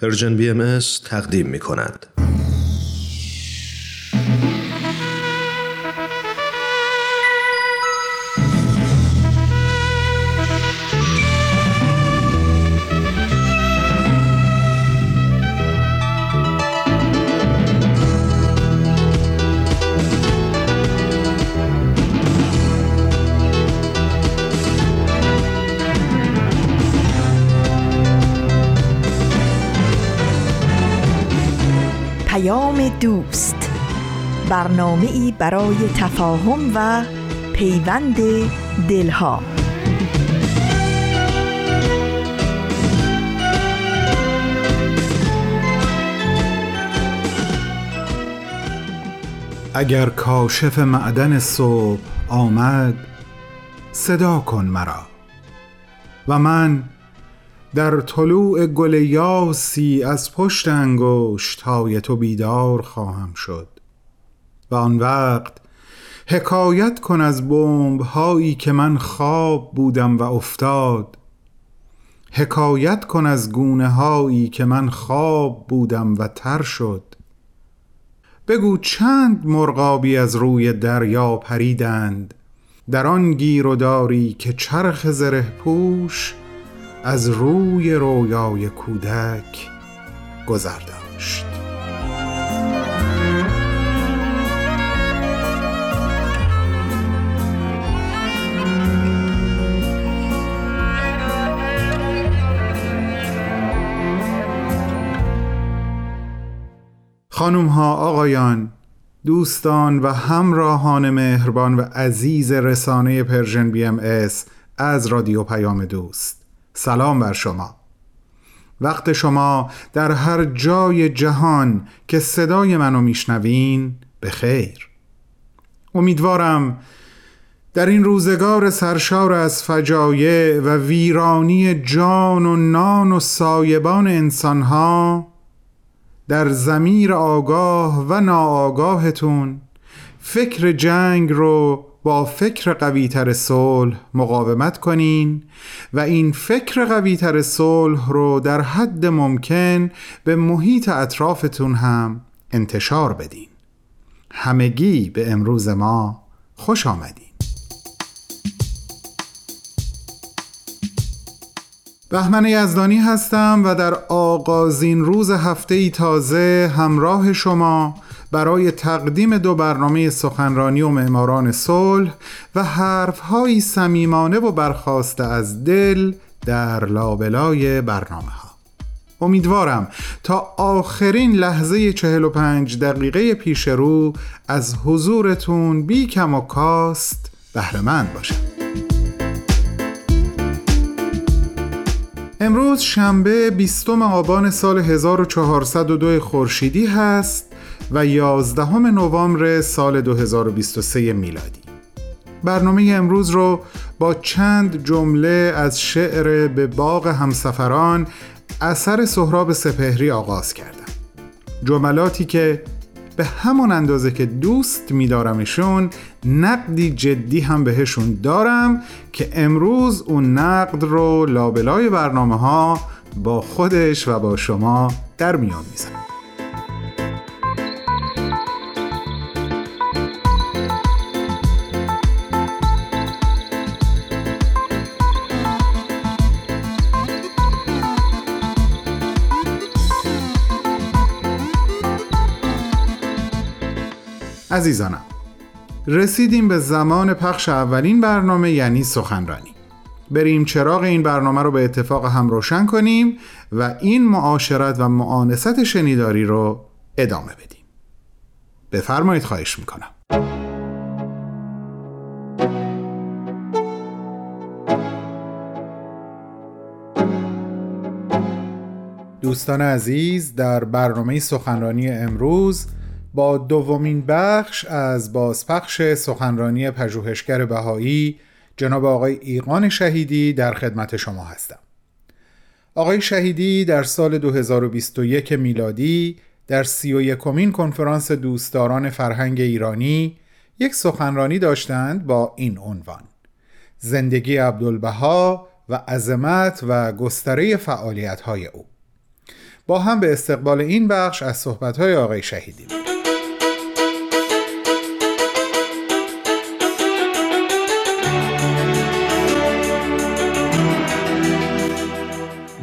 پرژن بی ام تقدیم می کند. برنامه ای برای تفاهم و پیوند دلها. اگر کاشف معدن صبح آمد صدا کن مرا. و من در طلوع گل یاسی از پشت انگشت های تو بیدار خواهم شد. و آن وقت حکایت کن از بمب هایی که من خواب بودم و افتاد. حکایت کن از گونه هایی که من خواب بودم و تر شد. بگو چند مرغابی از روی دریا پریدند. در آن گیر و داری که چرخ زره پوش از روی رویای کودک گذر داشت. خانم ها آقایان دوستان و همراهان مهربان و عزیز رسانه Persian BMS از رادیو پیام دوست. سلام بر شما. وقت شما در هر جای جهان که صدای منو میشنوین به خیر. امیدوارم در این روزگار سرشار از فجایع و ویرانی جان و نان و سایبان انسانها در زمیر آگاه و ناآگاهتون فکر جنگ رو با فکر قویتر صلح مقاومت کنین و این فکر قویتر صلح رو در حد ممکن به محیط اطرافتون هم انتشار بدین. همگی به امروز ما خوش آمدین. بهمن یزدانی هستم و در آغازین روز هفته ای تازه همراه شما برای تقدیم دو برنامه سخنرانی و معماران صلح و حرفهایی صمیمانه و برخواسته از دل در لابلای برنامه ها امیدوارم تا آخرین لحظه 45 دقیقه پیش رو از حضورتون بی کم و کاست بهرهمند باشم. امروز شنبه 20 آبان سال 1402 خورشیدی هست و 11 نوامبر سال 2023 میلادی. برنامه امروز رو با چند جمله از شعر به باغ همسفران اثر سهراب سپهری آغاز کردم. جملاتی که به همون اندازه که دوست میدارمشون نقدی جدی هم بهشون دارم که امروز اون نقد رو لابلای برنامه ها با خودش و با شما در میان می‌زنم. عزیزانم رسیدیم به زمان پخش اولین برنامه یعنی سخنرانی. بریم چراغ این برنامه رو به اتفاق هم روشن کنیم و این معاشرت و معانست شنیداری رو ادامه بدیم. بفرمایید خواهش می‌کنم. دوستان عزیز در برنامه سخنرانی امروز با دومین بخش از بازپخش سخنرانی پژوهشگر بهایی جناب آقای ایقان شهیدی در خدمت شما هستم. آقای شهیدی در سال 2021 میلادی در سی و یکمین کنفرانس دوستداران فرهنگ ایرانی یک سخنرانی داشتند با این عنوان زندگی عبدالبها و عظمت و گستره فعالیت های او. با هم به استقبال این بخش از صحبت‌های آقای شهیدی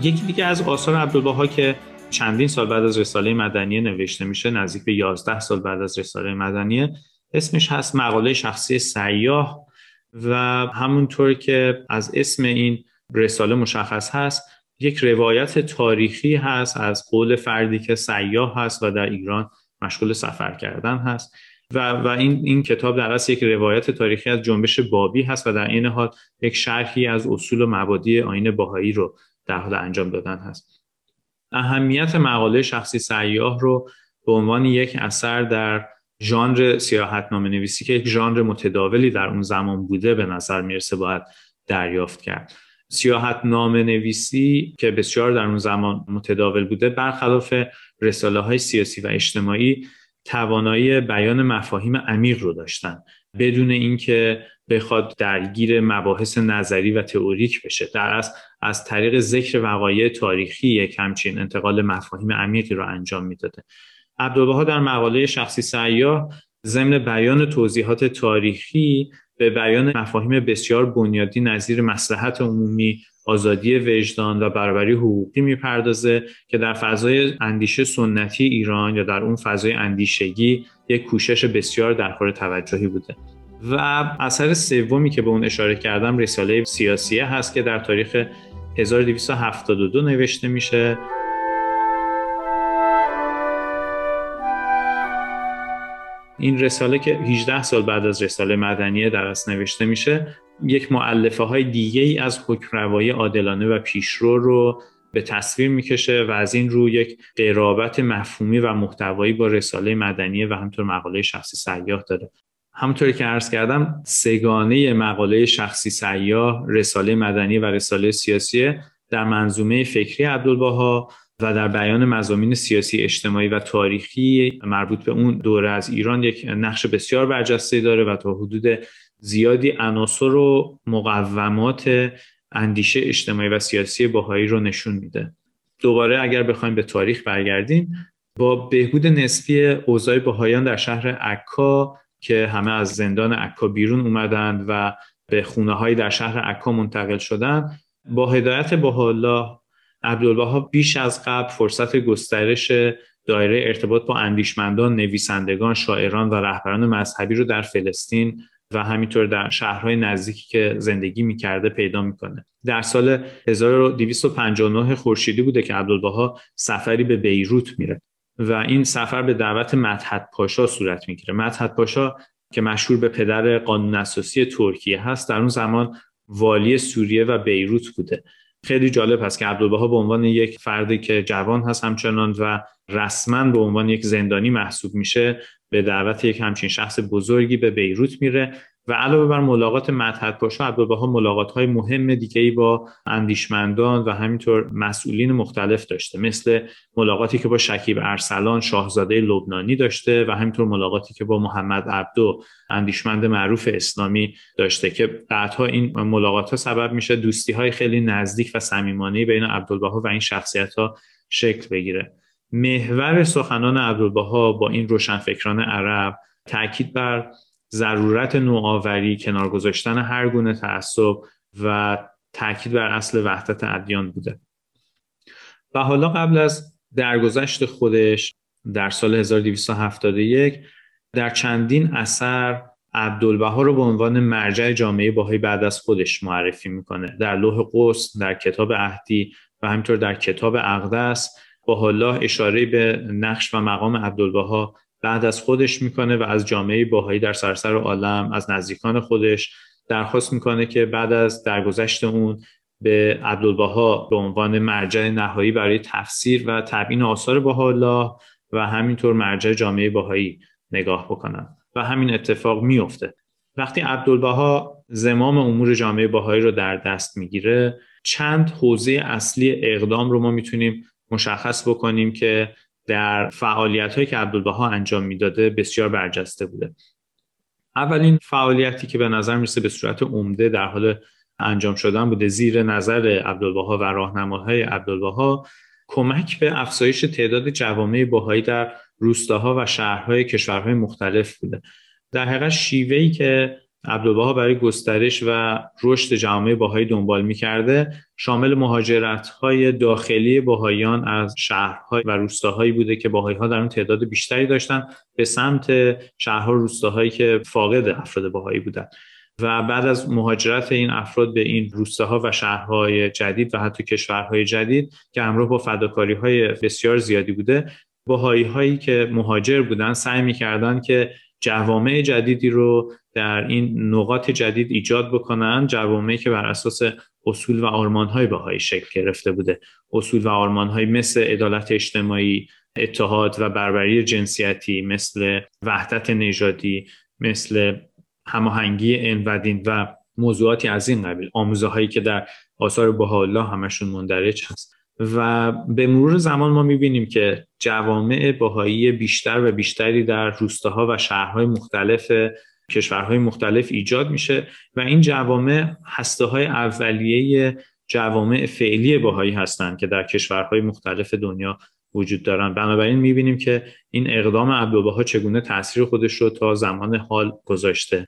یکی دیگه از آثار عبدالبها که چندین سال بعد از رساله مدنیه نوشته میشه نزدیک به 11 سال بعد از رساله مدنیه اسمش هست مقاله شخصی سیاه و همونطور که از اسم این رساله مشخص هست یک روایت تاریخی هست از قول فردی که سیاه هست و در ایران مشغول سفر کردن هست و, و این, این کتاب در اصل یک روایت تاریخی از جنبش بابی هست و در این حال یک شرحی از اصول و مبادی آین باهایی رو در حال انجام دادن هست. اهمیت مقاله شخصی سیاه رو به عنوان یک اثر در ژانر سیاحت نام نویسی که یک ژانر متداولی در اون زمان بوده به نظر می‌رسه باید دریافت کرد. سیاحت نام نویسی که بسیار در اون زمان متداول بوده برخلاف رساله های سیاسی و اجتماعی توانایی بیان مفاهیم عمیق رو داشتن. بدون اینکه بخواد درگیر مباحث نظری و تئوریک بشه. در از از طریق ذکر وقایع تاریخی یک همچین انتقال مفاهیم عمیقی رو انجام می‌داده. عبدالبها در مقاله شخصی سیاه ضمن بیان توضیحات تاریخی به بیان مفاهیم بسیار بنیادی نظیر مسلحت عمومی آزادی وجدان و برابری حقوقی می‌پردازه که در فضای اندیشه سنتی ایران یا در اون فضای اندیشگی یک کوشش بسیار درخور توجهی بوده. و اثر سومی که به اون اشاره کردم رساله سیاسیه هست که در تاریخ 1272 نوشته میشه. این رساله که 18 سال بعد از رساله مدنیه در نوشته میشه یک معلفه های دیگه ای از حکمروایی عادلانه و پیشرو رو به تصویر می‌کشه و از این رو یک قرابت مفهومی و محتوایی با رساله مدنیه و همطور مقاله شخصی سیاه داره. همونطوری که عرض کردم سگانه مقاله شخصی سیاه رساله مدنی و رساله سیاسی در منظومه فکری عبدالبها و در بیان مزامین سیاسی اجتماعی و تاریخی مربوط به اون دوره از ایران یک نقش بسیار برجسته داره و تا حدود زیادی عناصر و مقومات اندیشه اجتماعی و سیاسی باهایی رو نشون میده. دوباره اگر بخوایم به تاریخ برگردیم با بهبود نسبی اوضاع باهایان در شهر عکا که همه از زندان عکا بیرون اومدند و به خونه در شهر عکا منتقل شدن. با هدایت الله عبدالبها بیش از قبل فرصت گسترش دایره ارتباط با اندیشمندان، نویسندگان، شاعران و رهبران مذهبی رو در فلسطین و همینطور در شهرهای نزدیکی که زندگی می‌کرده پیدا می‌کنه. در سال 1259 خورشیدی بوده که عبدالبها سفری به بیروت میره و این سفر به دعوت مدحت پاشا صورت می‌گیره. مدحت پاشا که مشهور به پدر قانون اساسی ترکیه هست در اون زمان والی سوریه و بیروت بوده. خیلی جالب هست که عبدالبها به عنوان یک فردی که جوان هست همچنان و رسما به عنوان یک زندانی محسوب میشه. به دعوت یک همچین شخص بزرگی به بیروت میره و علاوه بر ملاقات مدحت پاشا عبدالبها ملاقات های مهم دیگه ای با اندیشمندان و همینطور مسئولین مختلف داشته. مثل ملاقاتی که با شکیب ارسلان شاهزاده لبنانی داشته و همینطور ملاقاتی که با محمد عبدو اندیشمند معروف اسلامی داشته که بعدها این ملاقات ها سبب میشه دوستی های خیلی نزدیک و صمیمانه بین عبدالبها و این شخصیت ها شکل بگیره. محور سخنان عبدالبها با این روشنفکران عرب تاکید بر ضرورت نوآوری کنار گذاشتن هر گونه تعصب و تاکید بر اصل وحدت ادیان بوده. و حالا قبل از درگذشت خودش در سال 1271 در چندین اثر عبدالبها رو به عنوان مرجع جامعه باهایی بعد از خودش معرفی می‌کنه. در لوح قدس در کتاب عهدی و همینطور در کتاب اقدس با الله اشاره به نقش و مقام عبدالبها بعد از خودش می‌کنه و از جامعه باهایی در سراسر عالم از نزدیکان خودش درخواست می‌کنه که بعد از درگذشت اون به عبدالبها به عنوان مرجع نهایی برای تفسیر و تبیین آثار الله و همینطور مرجع جامعه باهایی نگاه بکنن و همین اتفاق میفته وقتی عبدالبها زمام امور جامعه باهایی رو در دست می‌گیره چند حوزه اصلی اقدام رو ما می‌تونیم مشخص بکنیم که در فعالیت هایی که عبدالبها انجام می‌داده بسیار برجسته بوده. اولین فعالیتی که به نظر می‌رسه به صورت عمده در حال انجام شدن بوده زیر نظر عبدالبها و راهنماهای عبدالبها کمک به افزایش تعداد جوامع باهایی در روستاها و شهرهای کشورهای مختلف بوده. در حقیقت شیوهی که عبدالبها برای گسترش و رشد جامعه باهایی دنبال می‌کرده شامل مهاجرت های داخلی باهایان از شهرهای و روستاهایی بوده که باهایی ها در اون تعداد بیشتری داشتن به سمت شهرها و روستاهایی که فاقد افراد باهایی بودن. و بعد از مهاجرت این افراد به این روستاها و شهرهای جدید و حتی کشورهای جدید که همراه با فداکاری های بسیار زیادی بوده باهایی هایی که مهاجر بودن سعی می‌کردن که جوامع جدیدی رو در این نقاط جدید ایجاد بکنن جوامعی که بر اساس اصول و آرمانهای بهایی شکل گرفته بوده. اصول و آرمانهایی مثل عدالت اجتماعی اتحاد و بربری جنسیتی مثل وحدت نژادی مثل هماهنگی این و دین و موضوعاتی از این قبیل. آموزه هایی که در آثار بها همشون مندرج هست. و به مرور زمان ما می‌بینیم که جوامع باهایی بیشتر و بیشتری در روستاها و شهرهای مختلف کشورهای مختلف ایجاد میشه و این جوامع هسته های اولیه جوامع فعلی باهایی هستند که در کشورهای مختلف دنیا وجود دارن. بنابراین می‌بینیم که این اقدام عبدالبها چگونه تاثیر خودش رو تا زمان حال گذاشته.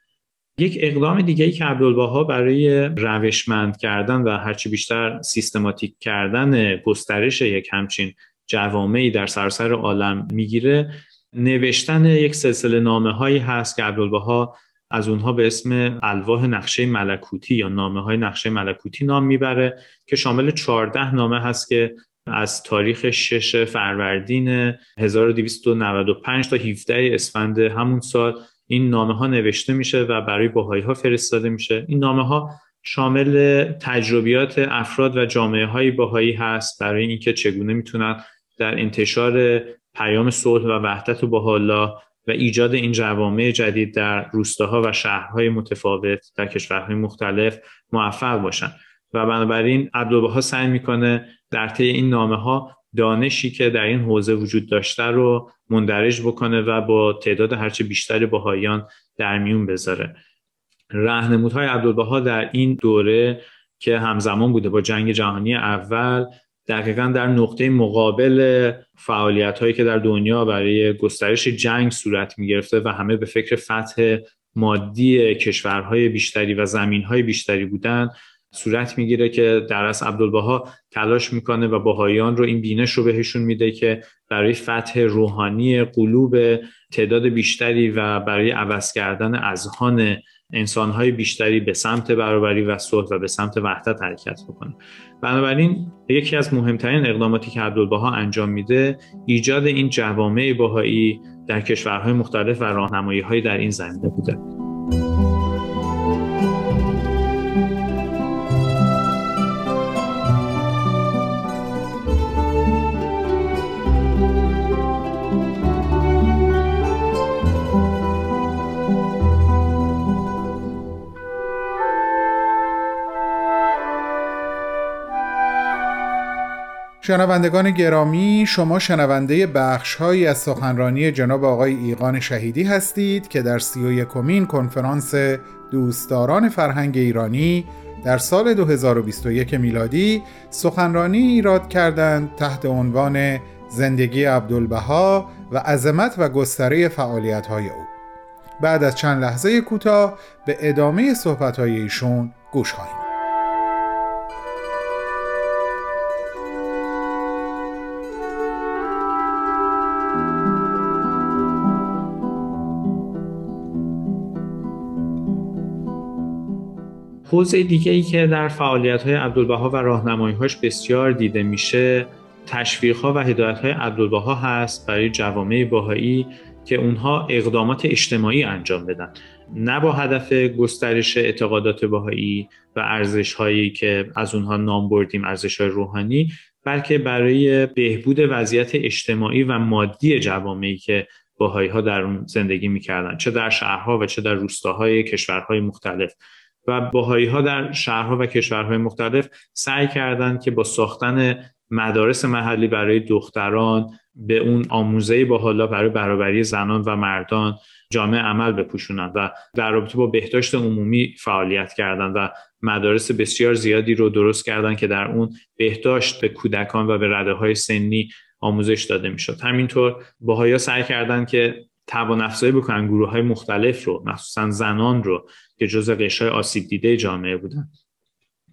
یک اقدام دیگه ای که عبدالبها برای روشمند کردن و هرچی بیشتر سیستماتیک کردن گسترش یک همچین جوامعی در سراسر عالم می‌گیره نوشتن یک سلسله نامه هایی هست که عبدالبها از اونها به اسم الواح نقشه ملکوتی یا نامه های نقشه ملکوتی نام می‌بره که شامل 14 نامه هست که از تاریخ 6 فروردین 1295 تا 17 اسفند همون سال این نامه ها نوشته میشه و برای باهایی ها فرستاده میشه. این نامه ها شامل تجربیات افراد و جامعه های باهایی هست برای اینکه چگونه می‌تونن در انتشار پیام صلح و وحدت و باحالا و ایجاد این جوامع جدید در روستاها و شهرهای متفاوت در کشورهای مختلف موفق باشن. و بنابراین عبدالبها سعی می‌کنه در طی این نامه ها دانشی که در این حوزه وجود داشته رو مندرج بکنه و با تعداد هرچه بیشتری باهایان در میون بذاره. رهنمودهای عبدالبها در این دوره که همزمان بوده با جنگ جهانی اول دقیقا در نقطه مقابل فعالیت هایی که در دنیا برای گسترش جنگ صورت می گرفته و همه به فکر فتح مادی کشورهای بیشتری و زمینهای بیشتری بودن صورت می‌گیره که درس عبدالبها تلاش می‌کنه و باهایان رو این بینش رو بهشون میده که برای فتح روحانی قلوب تعداد بیشتری و برای عوض کردن اذهان انسانهای بیشتری به سمت برابری و صلح و به سمت وحدت حرکت بکنه. بنابراین یکی از مهمترین اقداماتی که عبدالبها انجام میده ایجاد این جوامع باهایی در کشورهای مختلف و راهنمایی در این زمینه بوده. شنوندگان گرامی شما شنونده بخشهایی از سخنرانی جناب آقای ایقان شهیدی هستید که در سی و یکمین کنفرانس دوستداران فرهنگ ایرانی در سال 2021 میلادی سخنرانی ایراد کردند تحت عنوان زندگی عبدالبها و عظمت و گستره فعالیت‌های او. بعد از چند لحظه کوتاه به ادامه صحبت‌های ایشون گوش خواهیم. حوزه دیگه ای که در فعالیت های عبدالبها و راهنمایی‌هاش بسیار دیده میشه تشویق ها و هدایت های عبدالبها هست برای جوامع باهایی که اونها اقدامات اجتماعی انجام بدن. نه با هدف گسترش اعتقادات باهایی و ارزش هایی که از اونها نام بردیم ارزش های روحانی بلکه برای بهبود وضعیت اجتماعی و مادی جوامعی که باهایی ها در اون زندگی می‌کردن. چه در شهرها و چه در روستاهای کشورهای مختلف. و باهایی ها در شهرها و کشورهای مختلف سعی کردند که با ساختن مدارس محلی برای دختران به اون آموزه با حالا برای برابری زنان و مردان جامعه عمل بپوشونن و در رابطه با بهداشت عمومی فعالیت کردن و مدارس بسیار زیادی رو درست کردن که در اون بهداشت به کودکان و به رده های سنی آموزش داده می‌شد. همینطور باهایا سعی کردن که توان افزایی بکنن گروه های مختلف رو مخصوصا زنان رو که جز قشر آسیب دیده جامعه بودن.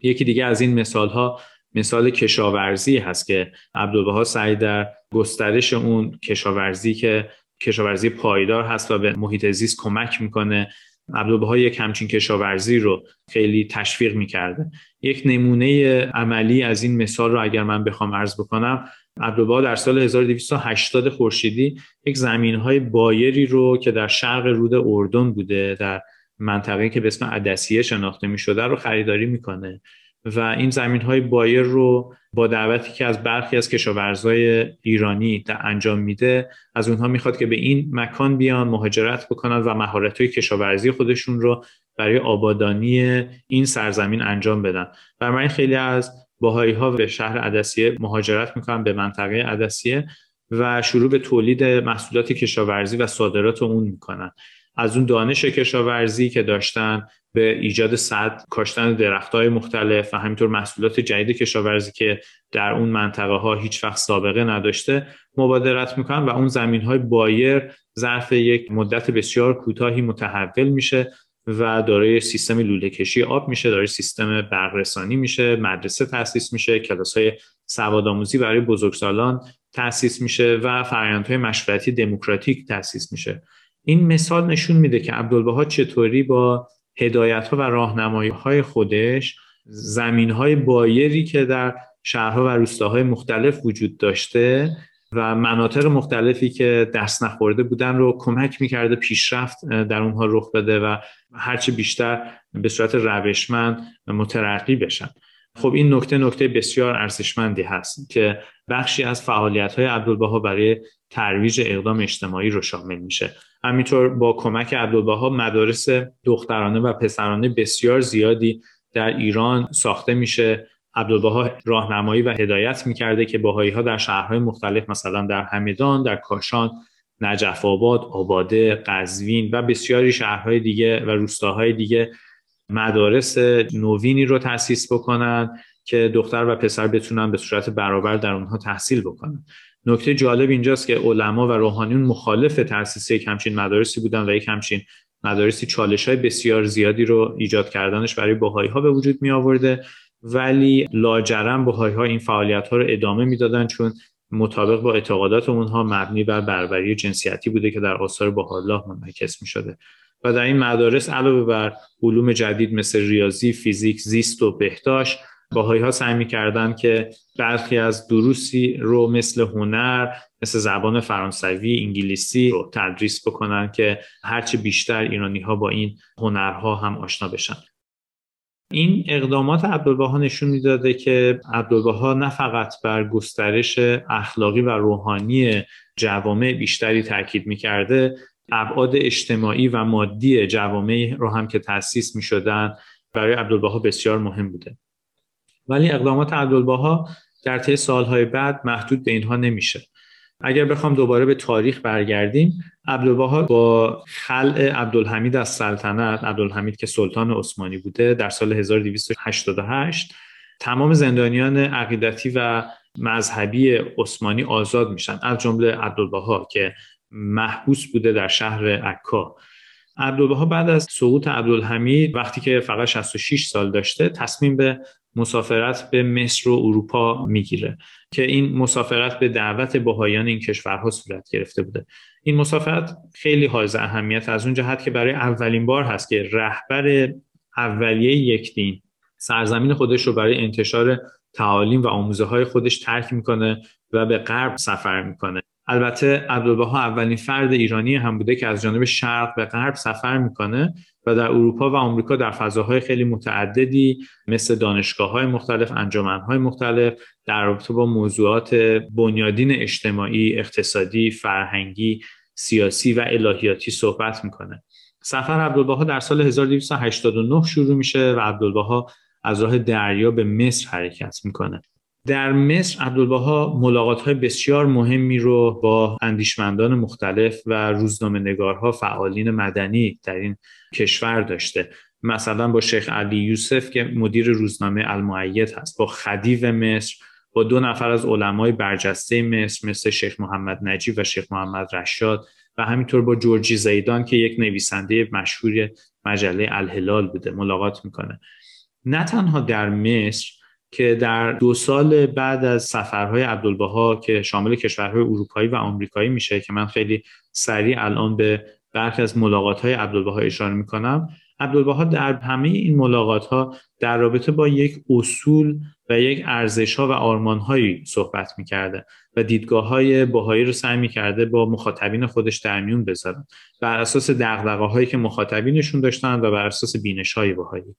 یکی دیگه از این مثال ها مثال کشاورزی هست که عبدالبها سعی در گسترش اون کشاورزی که کشاورزی پایدار هست و به محیط زیست کمک می‌کنه عبدالبها یک همچین کشاورزی رو خیلی تشویق می‌کرده. یک نمونه عملی از این مثال رو اگر من بخوام عرض بکنم عبدالبها در سال 1280 خورشیدی یک زمین های بایری رو که در شرق رود اردن بوده در منطقه که به اسم عدسیه شناخته می شده رو خریداری می‌کنه. و این زمین های بایر رو با دعوتی که از برخی از کشاورزای ایرانی انجام میده از اونها می‌خواد که به این مکان بیان مهاجرت بکنن و مهارت های کشاورزی خودشون رو برای آبادانی این سرزمین انجام بدن. برای خیلی از باهایی ها به شهر عدسیه مهاجرت می‌کنن به منطقه عدسیه و شروع به تولید محصولات کشاورزی و صادرات اون می‌کنن. از اون دانش کشاورزی که داشتن به ایجاد صد کاشتن درخت های مختلف و همینطور محصولات جدید کشاورزی که در اون منطقه ها هیچ وقت سابقه نداشته مبادرت می‌کنن و اون زمین های بایر ظرف یک مدت بسیار کوتاهی متحول میشه و دارای سیستم لوله کشی آب میشه دارای سیستم برقرسانی میشه مدرسه تاسیس میشه کلاس های سوادآموزی برای بزرگسالان تاسیس میشه و فرآیندهای مشورتی دموکراتیک تاسیس میشه. این مثال نشون میده که عبدالبها چطوری با هدایت ها و راهنمایی های خودش زمین های بایری که در شهرها و روستاهای مختلف وجود داشته و مناطق مختلفی که دست نخورده بودن رو کمک می‌کرده پیشرفت در اونها رخ بده و هرچه بیشتر به صورت روشمند مترقی بشن. خب این نکته نکته بسیار ارزشمندی هست که بخشی از فعالیت های عبدالبها برای ترویج اقدام اجتماعی رو شامل میشه. همینطور با کمک عبدالبها مدارس دخترانه و پسرانه بسیار زیادی در ایران ساخته میشه. عبدالبها راهنمایی و هدایت می‌کرده که باهایی ها در شهرهای مختلف مثلا در همدان، در کاشان، نجف آباد، آباده، قزوین و بسیاری شهرهای دیگه و روستاهای دیگه مدارس نوینی رو تأسیس بکنن که دختر و پسر بتونن به صورت برابر در اونها تحصیل بکنن. نکته جالب اینجاست که علما و روحانیون مخالف تأسیس یک همچین مدارسی بودن و یک همچین مدارسی چالش های بسیار زیادی رو ایجاد کردنش برای باهایی ها به وجود می آورده ولی لاجرم باهایی ها این فعالیت ها رو ادامه می‌دادن چون مطابق با اعتقادات اونها مبنی بر بربری جنسیتی بوده که در آثار الله منعکس می شده و در این مدارس علاوه بر علوم جدید مثل ریاضی، فیزیک، زیست و بهداشت باهایی ها سعی می‌کردن که برخی از دروسی رو مثل هنر مثل زبان فرانسوی انگلیسی رو تدریس بکنن که هرچه بیشتر ایرانی ها با این هنرها هم آشنا بشن. این اقدامات عبدالبها نشون می‌داده که عبدالبها نه فقط بر گسترش اخلاقی و روحانی جوامع بیشتری تاکید می‌کرده ابعاد اجتماعی و مادی جوامع رو هم که تأسیس می شدن برای عبدالبها بسیار مهم بوده. ولی اقدامات عبدالبها در طی سالهای بعد محدود به اینها نمیشه. اگر بخوام دوباره به تاریخ برگردیم عبدالبها با خلع عبدالحمید از سلطنت عبدالحمید که سلطان عثمانی بوده در سال 1288 تمام زندانیان عقیدتی و مذهبی عثمانی آزاد میشن از جمله عبدالبها که محبوس بوده در شهر عکا. عبدالبها بعد از سقوط عبدالحمید وقتی که فقط 66 سال داشته تصمیم به مسافرت به مصر و اروپا می‌گیره که این مسافرت به دعوت بهایان این کشورها صورت گرفته بوده. این مسافرت خیلی حائز اهمیت از اون جهت که برای اولین بار هست که رهبر اولیه یک دین سرزمین خودش رو برای انتشار تعالیم و آموزه های خودش ترک می‌کنه و به غرب سفر می‌کنه. البته عبدالبها اولین فرد ایرانی هم بوده که از جانب شرق به غرب سفر می‌کنه. و در اروپا و آمریکا در فضاهای خیلی متعددی مثل دانشگاه های مختلف، انجمن های مختلف در رابطه با موضوعات بنیادین اجتماعی، اقتصادی، فرهنگی، سیاسی و الهیاتی صحبت می‌کنه. سفر عبدالبها در سال 1289 شروع میشه و عبدالبها از راه دریا به مصر حرکت می‌کنه. در مصر عبدالبها ملاقات های بسیار مهمی رو با اندیشمندان مختلف و روزنامه نگارها فعالین مدنی در این کشور داشته. مثلا با شیخ علی یوسف که مدیر روزنامه المعید هست با خدیو مصر با دو نفر از علمای برجسته مصر مثل شیخ محمد نجیب و شیخ محمد رشاد و همینطور با جورجی زیدان که یک نویسنده مشهور مجله الهلال بوده ملاقات می‌کنه. نه تنها در مصر که در دو سال بعد از سفرهای عبدالبها که شامل کشورهای اروپایی و آمریکایی میشه که من خیلی سریع الان به برخی از ملاقات های عبدالبها اشاره می‌کنم عبدالبها در همه این ملاقات ها در رابطه با یک اصول و یک ارزش ها و آرمان هایی صحبت می‌کرده و دیدگاه های باهایی رو سعی می‌کرده با مخاطبین خودش در میون بذارن بر اساس دقدقه هایی که مخاطبینشون داشتن و بر اساس بینش های باهایی.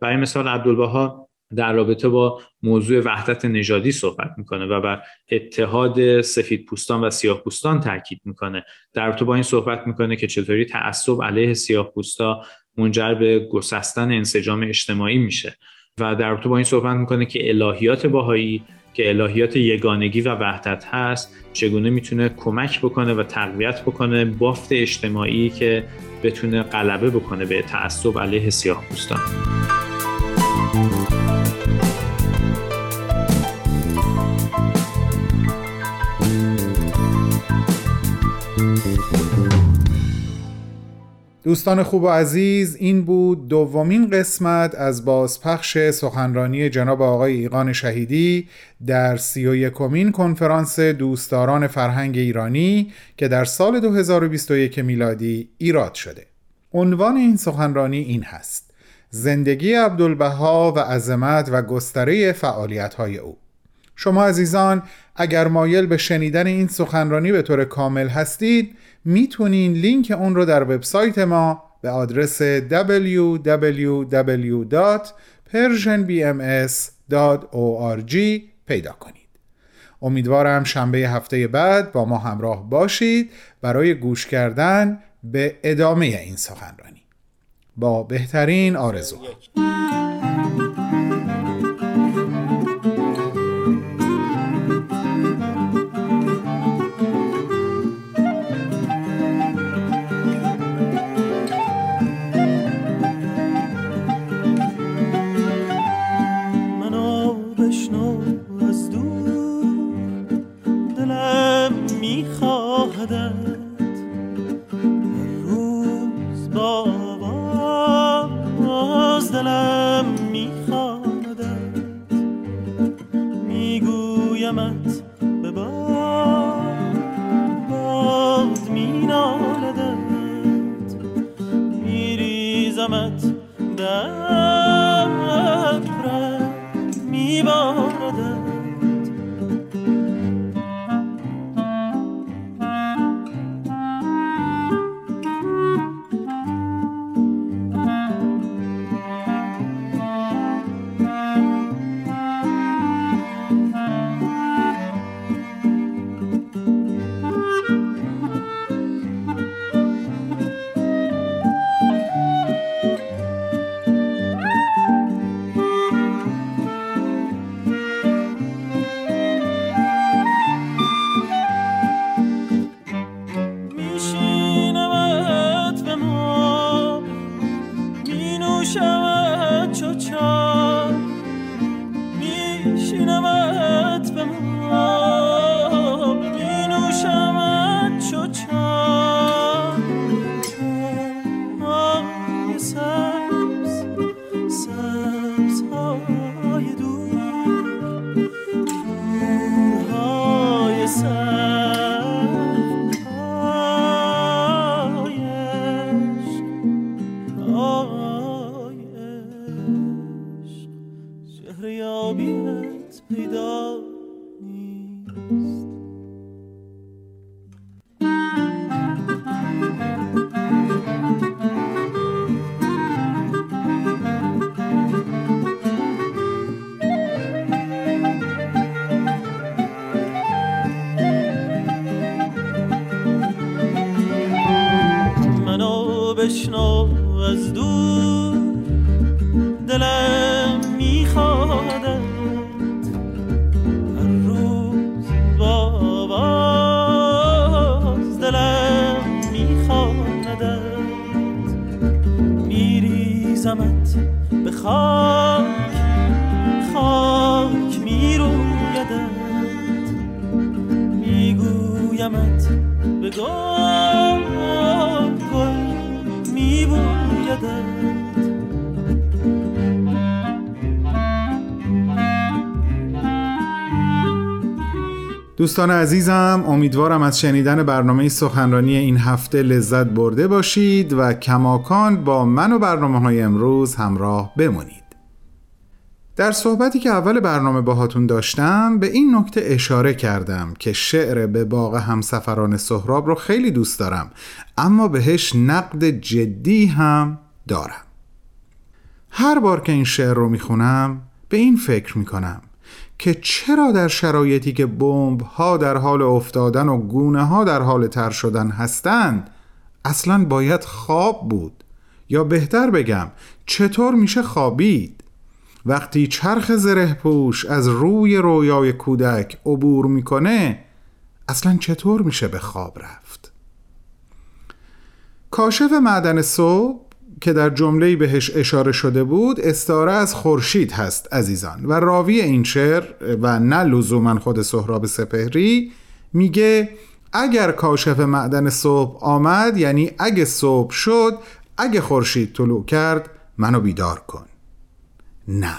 برای مثال عبدالبها در رابطه با موضوع وحدت نژادی صحبت می‌کنه و بر اتحاد سفید پوستان و سیاه پوستان تاکید می‌کنه. در رابطه با این صحبت می‌کنه که چطوری تعصب علیه سیاه پوستا منجر به گسستن انسجام اجتماعی میشه. و در رابطه با این صحبت می‌کنه که الهیات باهایی که الهیات یگانگی و وحدت هست چگونه می‌تونه کمک بکنه و تقویت بکنه بافت اجتماعی که بتونه غلبه بکنه به تعصب علیه سیاه پوستان. دوستان خوب و عزیز این بود دومین قسمت از بازپخش سخنرانی جناب آقای ایقان شهیدی در سی و یکمین کنفرانس دوستداران فرهنگ ایرانی که در سال 2021 میلادی ایراد شده. عنوان این سخنرانی این هست زندگی عبدالبها و عظمت و گستره فعالیت های او. شما عزیزان اگر مایل به شنیدن این سخنرانی به طور کامل هستید می‌تونین لینک اون رو در وبسایت ما به آدرس www.persianbms.org پیدا کنید. امیدوارم شنبه هفته بعد با ما همراه باشید برای گوش کردن به ادامه این سخنرانی. با بهترین آرزوها. میخواهدم. دوستان عزیزم امیدوارم از شنیدن برنامه سخنرانی این هفته لذت برده باشید و کماکان با من و برنامه های امروز همراه بمونید. در صحبتی که اول برنامه باهاتون داشتم به این نکته اشاره کردم که شعر به باغ همسفران سهراب رو خیلی دوست دارم اما بهش نقد جدی هم دارم. هر بار که این شعر رو می‌خونم به این فکر می‌کنم. که چرا در شرایطی که بمب ها در حال افتادن و گونه ها در حال تر شدن هستند اصلا باید خواب بود. یا بهتر بگم چطور میشه خوابید؟ وقتی چرخ زره پوش از روی رویای کودک عبور می‌کنه اصلا چطور میشه به خواب رفت؟ کاشف معدن صبح که در جمله بهش اشاره شده بود استاره از خورشید هست عزیزان. و راوی این شعر و نه لزوما خود سهراب سپهری میگه اگر کاشف معدن صبح آمد یعنی اگه صبح شد اگه خورشید طلوع کرد منو بیدار کن. نه.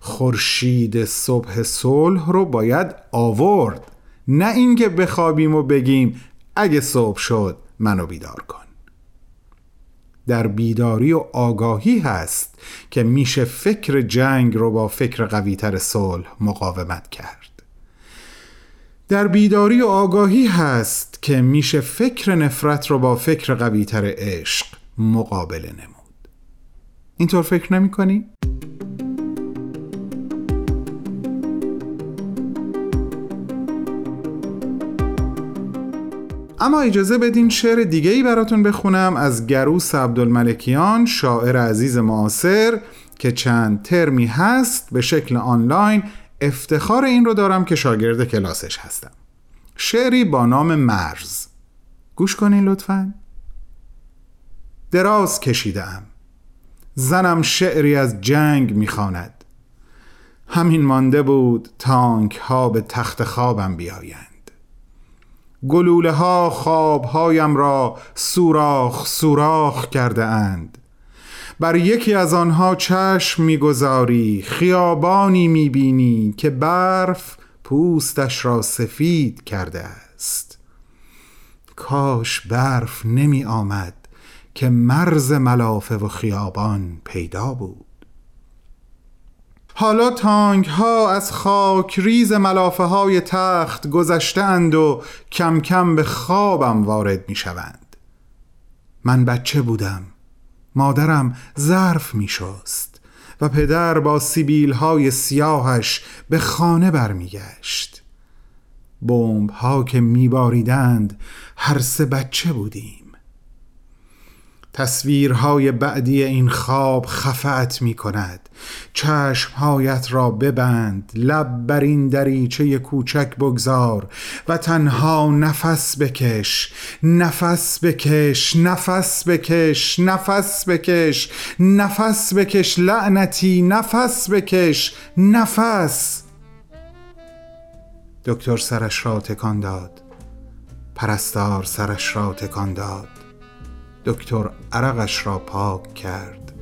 خورشید صبح صلح رو باید آورد. نه اینکه بخوابیم و بگیم اگه صبح شد منو بیدار کن. در بیداری و آگاهی هست که میشه فکر جنگ رو با فکر قویتر صلح مقاومت کرد در بیداری و آگاهی هست که میشه فکر نفرت رو با فکر قویتر عشق مقابله نمود اینطور فکر نمی کنی؟ اما اجازه بدین شعر دیگه ای براتون بخونم از گروس عبدالملکیان شاعر عزیز معاصر که چند ترمی هست به شکل آنلاین. افتخار این رو دارم که شاگرد کلاسش هستم. شعری با نام مرز. گوش کنین لطفا. دراز کشیدم زنم شعری از جنگ می‌خواند. همین مانده بود تانک ها به تخت خوابم بیایند. گلوله ها خواب هایم را سوراخ سوراخ کرده اند بر یکی از آنها چشم می‌گذاری خیابانی می‌بینی که برف پوستش را سفید کرده است. کاش برف نمی آمد که مرز ملافه و خیابان پیدا بود. حالا تانگ ها از خاک ریز ملافه های تخت گذشتند و کم کم به خوابم وارد می شوند من بچه بودم. مادرم ظرف می شست و پدر با سیبیل های سیاهش به خانه برمیگشت. بمب ها که میباریدند هر سه بچه بودیم. تصویرهای بعدی این خواب خفت می کند چشمهایت را ببند لب بر این دریچه کوچک بگذار و تنها نفس بکش نفس بکش نفس بکش نفس بکش نفس بکش لعنتی نفس بکش نفس! دکتر سرش را تکان داد. پرستار سرش را تکان داد. دکتر عرقش را پاک کرد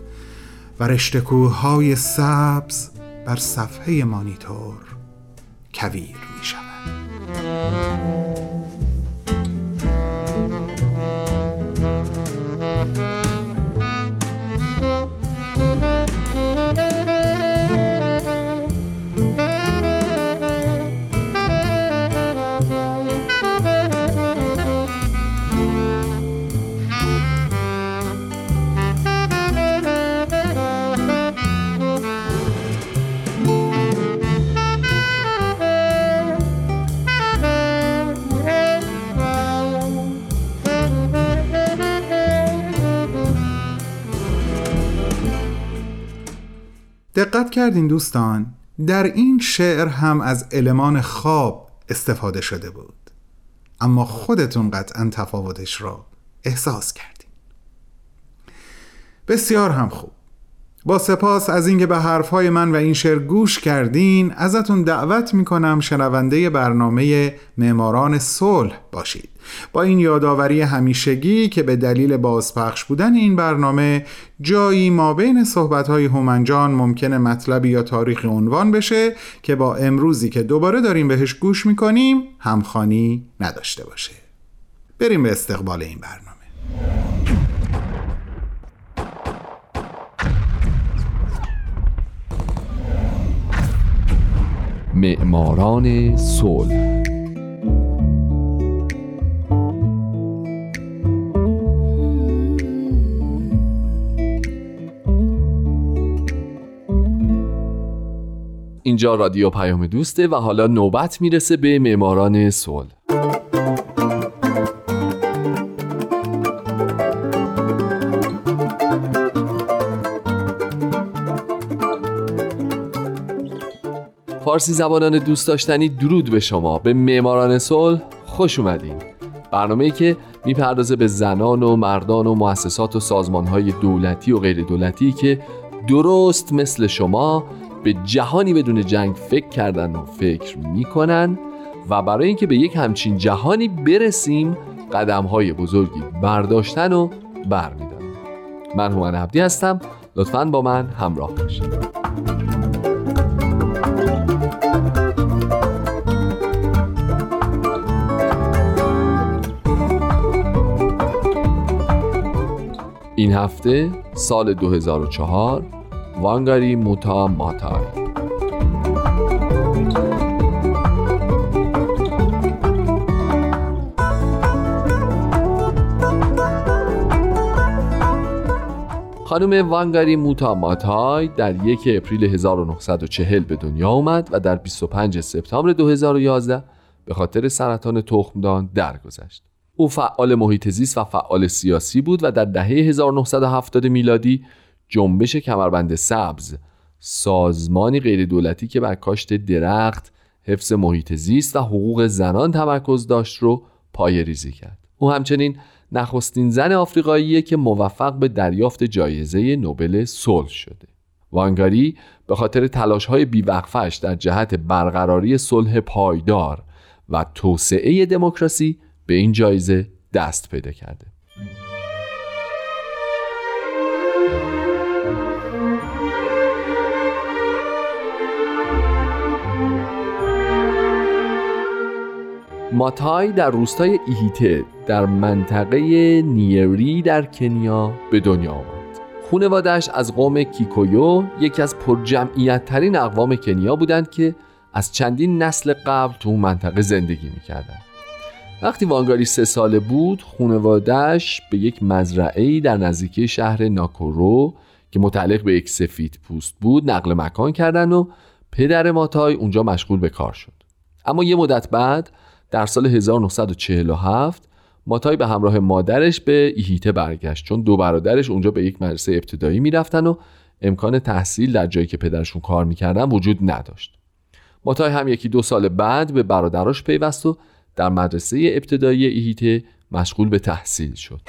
و رشتکوهای سبز بر صفحه مانیتور کویر می شود. دقت کردین دوستان در این شعر هم از المان خواب استفاده شده بود. اما خودتون قطعا تفاوتش را احساس کردین. بسیار هم خوب. با سپاس از اینکه به حرفهای من و این شعر گوش کردین ازتون دعوت می‌کنم شنونده برنامه معماران صلح باشید. با این یادآوری همیشگی که به دلیل بازپخش بودن این برنامه جایی ما بین صحبتهای هومنجان ممکنه مطلبی یا تاریخی عنوان بشه که با امروزی که دوباره داریم بهش گوش می‌کنیم همخانی نداشته باشه. بریم به استقبال این برنامه. معماران صلح اینجا رادیو پیام دوسته و حالا نوبت می‌رسه به معماران صلح. فارسی زبانان دوست داشتنی درود به شما. به معماران صلح خوش اومدین. برنامه‌ای که می‌پردازه به زنان و مردان و مؤسسات و سازمانهای دولتی و غیر دولتی که درست مثل شما به جهانی بدون جنگ فکر کردن و فکر می‌کنن و برای اینکه به یک همچین جهانی برسیم قدم های بزرگی برداشتن و برمیدارن. من هومن عبدی هستم. لطفا با من همراه باشید. این هفته سال 2004 وانگاری موتا ماتای خانم وانگاری موتا ماتای در یک اپریل 1940 به دنیا آمد و در 25 سپتامبر 2011 به خاطر سرطان تخمدان درگذشت. او فعال محیط زیست و فعال سیاسی بود و در دهه 1970 میلادی جنبش کمربند سبز سازمانی غیر دولتی که بر کاشت درخت حفظ محیط زیست و حقوق زنان تمرکز داشت رو پای ریزی کرد. او همچنین نخستین زن آفریقاییه که موفق به دریافت جایزه نوبل صلح شده. وانگاری به خاطر تلاش های بیوقفش در جهت برقراری صلح پایدار و توسعه دموکراسی به این جایزه دست پیدا کرده. ماتای در روستای ایهیته در منطقه نیری در کنیا به دنیا آمد. خونوادش از قوم کیکویو یکی از پرجمعیت ترین اقوام کنیا بودند که از چندین نسل قبل تو منطقه زندگی می‌کردند. وقتی وانگاری سه ساله بود خونوادش به یک مزرعه در نزدیکی شهر ناکورو که متعلق به یک سفید پوست بود نقل مکان کردن و پدر ماتای اونجا مشغول به کار شد. اما یه مدت بعد در سال 1947 ماتای به همراه مادرش به ایهیته برگشت. چون دو برادرش اونجا به یک مدرسه ابتدایی می‌رفتن و امکان تحصیل در جایی که پدرشون کار می‌کردن وجود نداشت. ماتای هم یکی دو سال بعد به برادراش پیوست و در مدرسه ابتدایی ایهیته مشغول به تحصیل شد.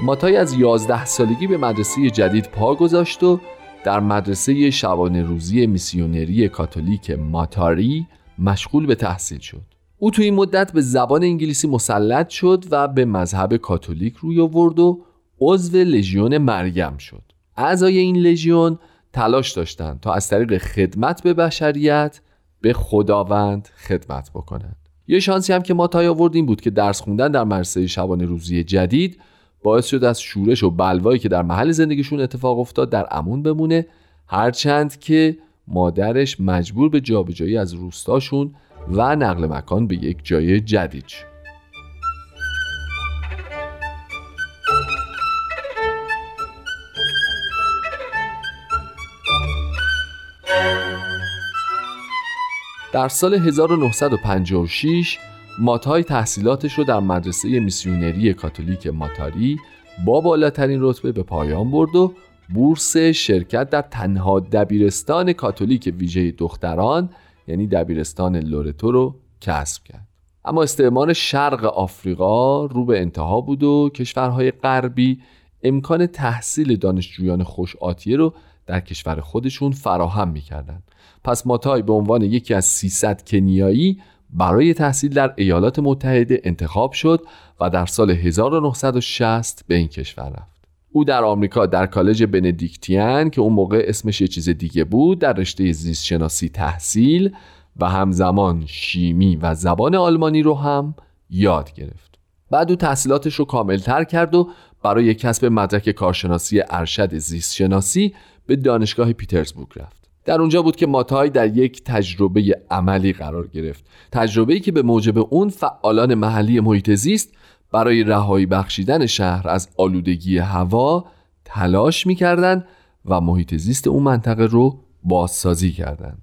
ماتای از 11 سالگی به مدرسه جدید پا گذاشت و در مدرسه شبانه روزی میسیونری کاتولیک ماتاری مشغول به تحصیل شد. او تو این مدت به زبان انگلیسی مسلط شد و به مذهب کاتولیک روی آورد و عضو لژیون مریم شد. اعضای این لژیون تلاش داشتند تا از طریق خدمت به بشریت به خداوند خدمت بکنند. یه شانسی هم که ماتای آورد این بود که درس خوندن در مدرسه شبانه روزی جدید باعث شد از شورش و بلوایی که در محل زندگیشون اتفاق افتاد در امون بمونه هرچند که مادرش مجبور به جابجایی از روستاشون و نقل مکان به یک جای جدید در سال 1956 ماتای تحصیلاتش رو در مدرسه میسیونری کاتولیک ماتاری با بالاترین رتبه به پایان برد و بورس شرکت در تنها دبیرستان کاتولیک ویژه دختران یعنی دبیرستان لورتو رو کسب کرد اما استعمار شرق آفریقا رو به انتها بود و کشورهای غربی امکان تحصیل دانشجویان خوش آتیه رو در کشور خودشون فراهم می‌کردند. پس ماتای به عنوان یکی از 300 کنیایی برای تحصیل در ایالات متحده انتخاب شد و در سال 1960 به این کشور رفت. او در آمریکا در کالج بندیکتیان که اون موقع اسمش یه چیز دیگه بود در رشته زیست شناسی تحصیل و همزمان شیمی و زبان آلمانی رو هم یاد گرفت. بعد او تحصیلاتش رو کاملتر کرد و برای کسب مدرک کارشناسی ارشد زیست شناسی به دانشگاه پیترزبورگ رفت در اونجا بود که ماتای در یک تجربه عملی قرار گرفت. تجربه‌ای که به موجب اون فعالان محلی محیط زیست برای رهایی بخشیدن شهر از آلودگی هوا تلاش می‌کردند و محیط زیست اون منطقه رو بازسازی کردند.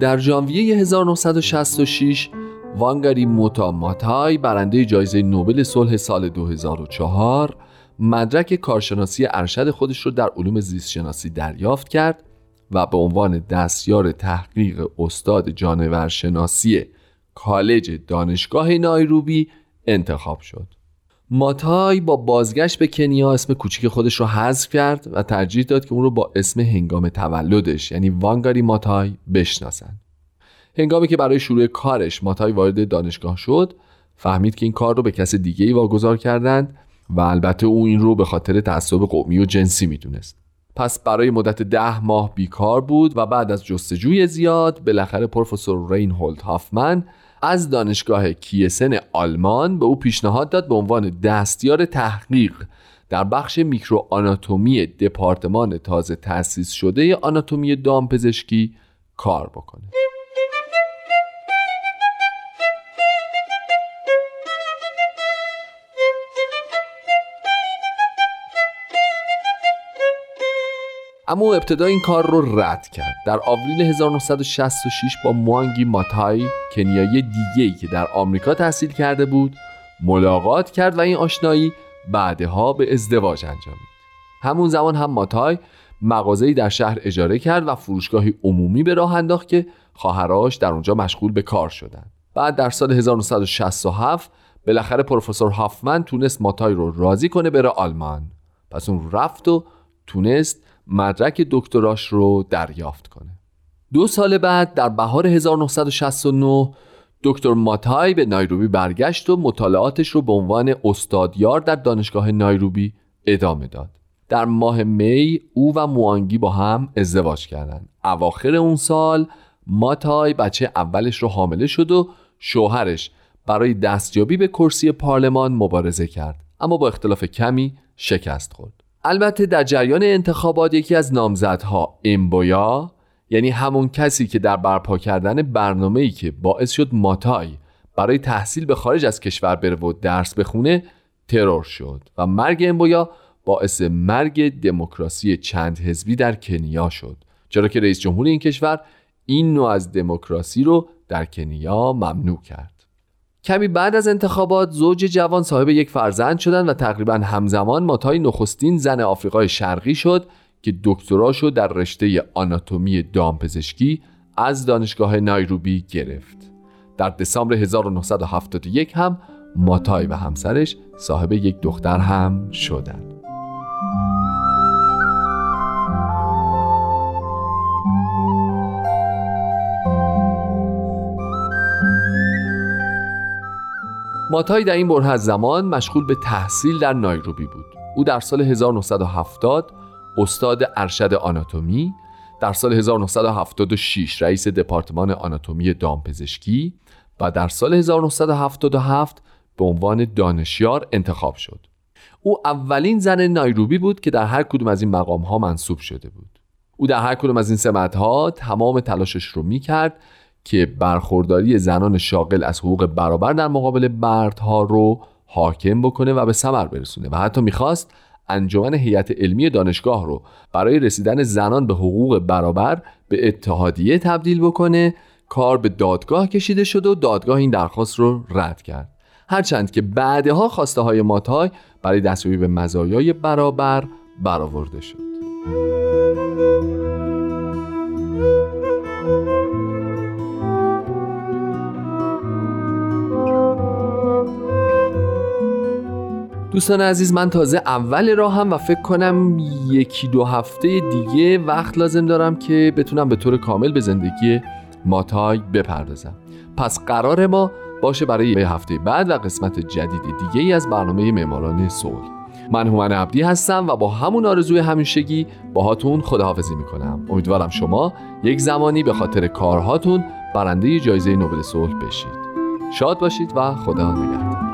در ژانویه 1966 وانگاری موتا ماتای برنده جایزه نوبل صلح سال 2004 مدرک کارشناسی ارشد خودش رو در علوم زیستشناسی دریافت کرد و به عنوان دستیار تحقیق استاد جانورشناسی کالج دانشگاه نایروبی انتخاب شد. ماتای با بازگشت به کنیا اسم کوچیک خودش رو حذف کرد و ترجیح داد که اون رو با اسم هنگام تولدش یعنی وانگاری ماتای بشناسن هنگامی که برای شروع کارش ماتای وارد دانشگاه شد فهمید که این کار رو به کس دیگه ای واگذار کردند و البته او این رو به خاطر تعصب قومی و جنسی می‌دونست. پس برای مدت ده ماه بیکار بود و بعد از جستجوی زیاد بالاخره پروفسور رینهولد هافمن از دانشگاه کیسن آلمان به او پیشنهاد داد به عنوان دستیار تحقیق در بخش میکرو آناتومی دپارتمان تازه تأسیس شده آناتومی دامپزشکی کار بکنه. اما او ابتدا این کار رو رد کرد. در آوریل 1966 با موانگی ماتای کنیایی دیگه‌ای که در آمریکا تحصیل کرده بود ملاقات کرد و این آشنایی بعدها به ازدواج انجامید. همون زمان هم ماتای مغازه‌ای در شهر اجاره کرد و فروشگاهی عمومی به راه انداخت که خواهراش در اونجا مشغول به کار شدند. بعد در سال 1967 بالاخره پروفسور هافمن تونست ماتای رو راضی کنه بره آلمان. پس اون رفت و تونست مدرک دکتراش رو دریافت کنه. دو سال بعد در بهار 1969 دکتر ماتای به نایروبی برگشت و مطالعاتش رو به عنوان استادیار در دانشگاه نایروبی ادامه داد. در ماه می او و موانگی با هم ازدواج کردند. اواخر اون سال ماتای بچه اولش رو حامله شد و شوهرش برای دستیابی به کرسی پارلمان مبارزه کرد. اما با اختلاف کمی شکست خورد. البته در جریان انتخابات یکی از نامزدها امبویا یعنی همون کسی که در برپا کردن برنامه ای که باعث شد ماتای برای تحصیل به خارج از کشور بره و درس بخونه ترور شد و مرگ امبویا باعث مرگ دموکراسی چند حزبی در کنیا شد. چرا که رئیس جمهور این کشور این نوع از دموکراسی رو در کنیا ممنوع کرد. کمی بعد از انتخابات زوج جوان صاحب یک فرزند شدند و تقریبا همزمان ماتای نخستین زن آفریقای شرقی شد که دکتراشو در رشته آناتومی دامپزشکی از دانشگاه نایروبی گرفت. در دسامبر 1971 هم ماتای و همسرش صاحب یک دختر هم شدند ماتای در این بره از زمان مشغول به تحصیل در نایروبی بود. او در سال 1970 استاد ارشد آناتومی در سال 1976 رئیس دپارتمان آناتومی دامپزشکی و در سال 1977 به عنوان دانشیار انتخاب شد. او اولین زن نایروبی بود که در هر کدوم از این مقام ها منصوب شده بود. او در هر کدوم از این سمت ها تمام تلاشش رو می کرد که برخورداری زنان شاغل از حقوق برابر در مقابل مردها رو حاکم بکنه و به ثمر برسونه و حتی می‌خواست انجمن هیئت علمی دانشگاه رو برای رسیدن زنان به حقوق برابر به اتحادیه تبدیل بکنه کار به دادگاه کشیده شد و دادگاه این درخواست رو رد کرد. هرچند که بعدها خواسته های ماتای برای دستیابی به مزایای برابر برآورده شد. دوستان عزیز من تازه اول راهم و فکر کنم یکی دو هفته دیگه وقت لازم دارم که بتونم به طور کامل به زندگی ماتای بپردازم. پس قرار ما باشه برای هفته بعد و قسمت جدید دیگه ای از برنامه معماران صلح. من هومن عبدی هستم و با همون آرزوی همیشگی باهاتون خداحافظی می‌کنم. امیدوارم شما یک زمانی به خاطر کارهاتون برنده جایزه نوبل صلح بشید. شاد باشید و خدا نگهدار.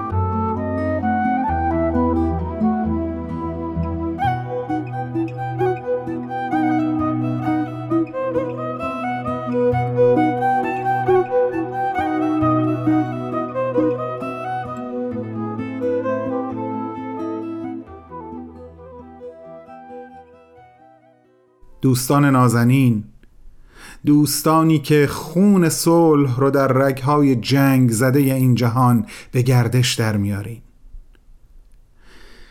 دوستان نازنین دوستانی که خون صلح رو در رگهای جنگ زده این جهان به گردش در میارین.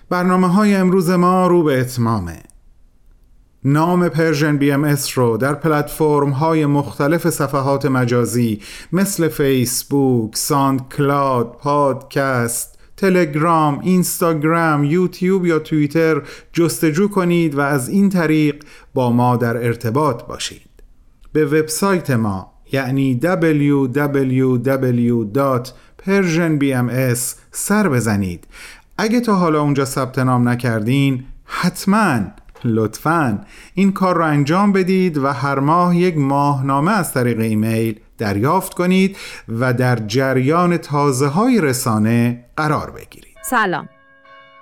برنامه های امروز ما رو به اتمامه. نام Persian BMS رو در پلتفرم های مختلف صفحات مجازی مثل فیسبوک، SoundCloud، پادکست، تلگرام، اینستاگرام، یوتیوب یا توییتر جستجو کنید و از این طریق با ما در ارتباط باشید. به وبسایت ما یعنی www.persianbms سر بزنید. اگه تا حالا اونجا ثبت نام نکردین حتما لطفا. این کار را انجام بدید و هر ماه یک ماهنامه از طریق ایمیل دریافت کنید و در جریان تازه های رسانه قرار بگیرید. سلام.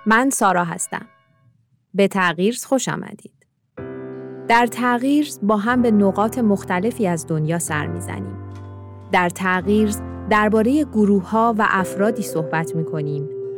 من سارا هستم. به تغییر خوش آمدید. در تغییر با هم به نقاط مختلفی از دنیا سر می‌زنیم. در تغییر درباره گروه ها و افرادی صحبت می کنیم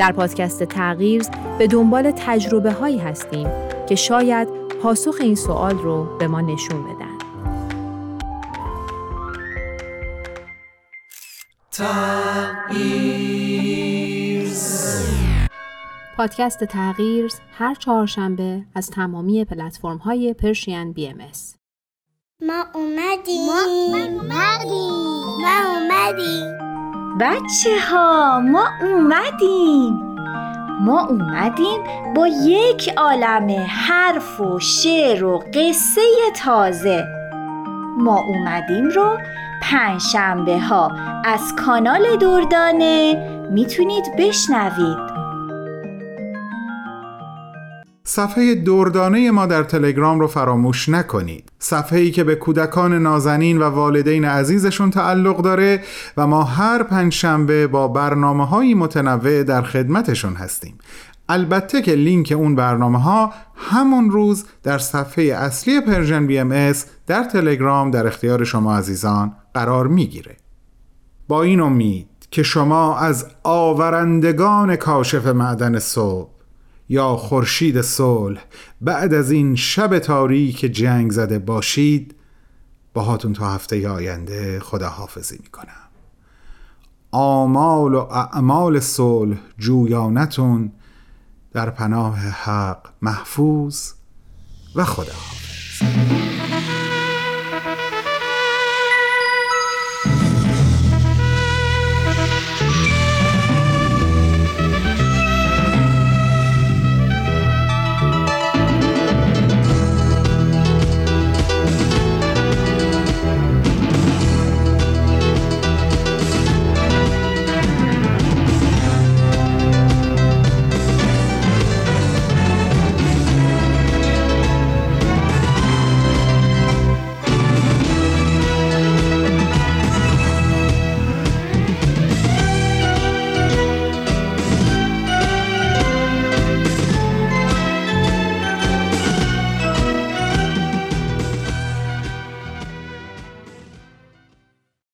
در پادکست تغییر به دنبال تجربه هایی هستیم که شاید پاسخ این سوال رو به ما نشون بدن. پادکست تغییر هر چهارشنبه از تمامی پلتفرم های پرشین بی ام اس. ما اومدیم ما اومدیم ما اومدیم بچه ها ما اومدیم. ما اومدیم با یک عالم حرف و شعر و قصه تازه. ما اومدیم رو پنجشنبه ها از کانال دردانه. می‌تونید بشنوید. صفحه دردانه ما در تلگرام رو فراموش نکنید. صفحه ای که به کودکان نازنین و والدین عزیزشون تعلق داره و ما هر پنجشنبه با برنامه های متنوع در خدمتشون هستیم. البته که لینک اون برنامه ها همون روز در صفحه اصلی Persian BMS در تلگرام در اختیار شما عزیزان قرار می‌گیره. با این امید که شما از آورندگان کاشف معدن صبح یا خورشید صلح بعد از این شب تاریک جنگ زده باشید. باهاتون تا هفته آینده خداحافظی می‌کنم. آمال و اعمال صلح جویانتون در پناه حق محفوظ و خداحافظ.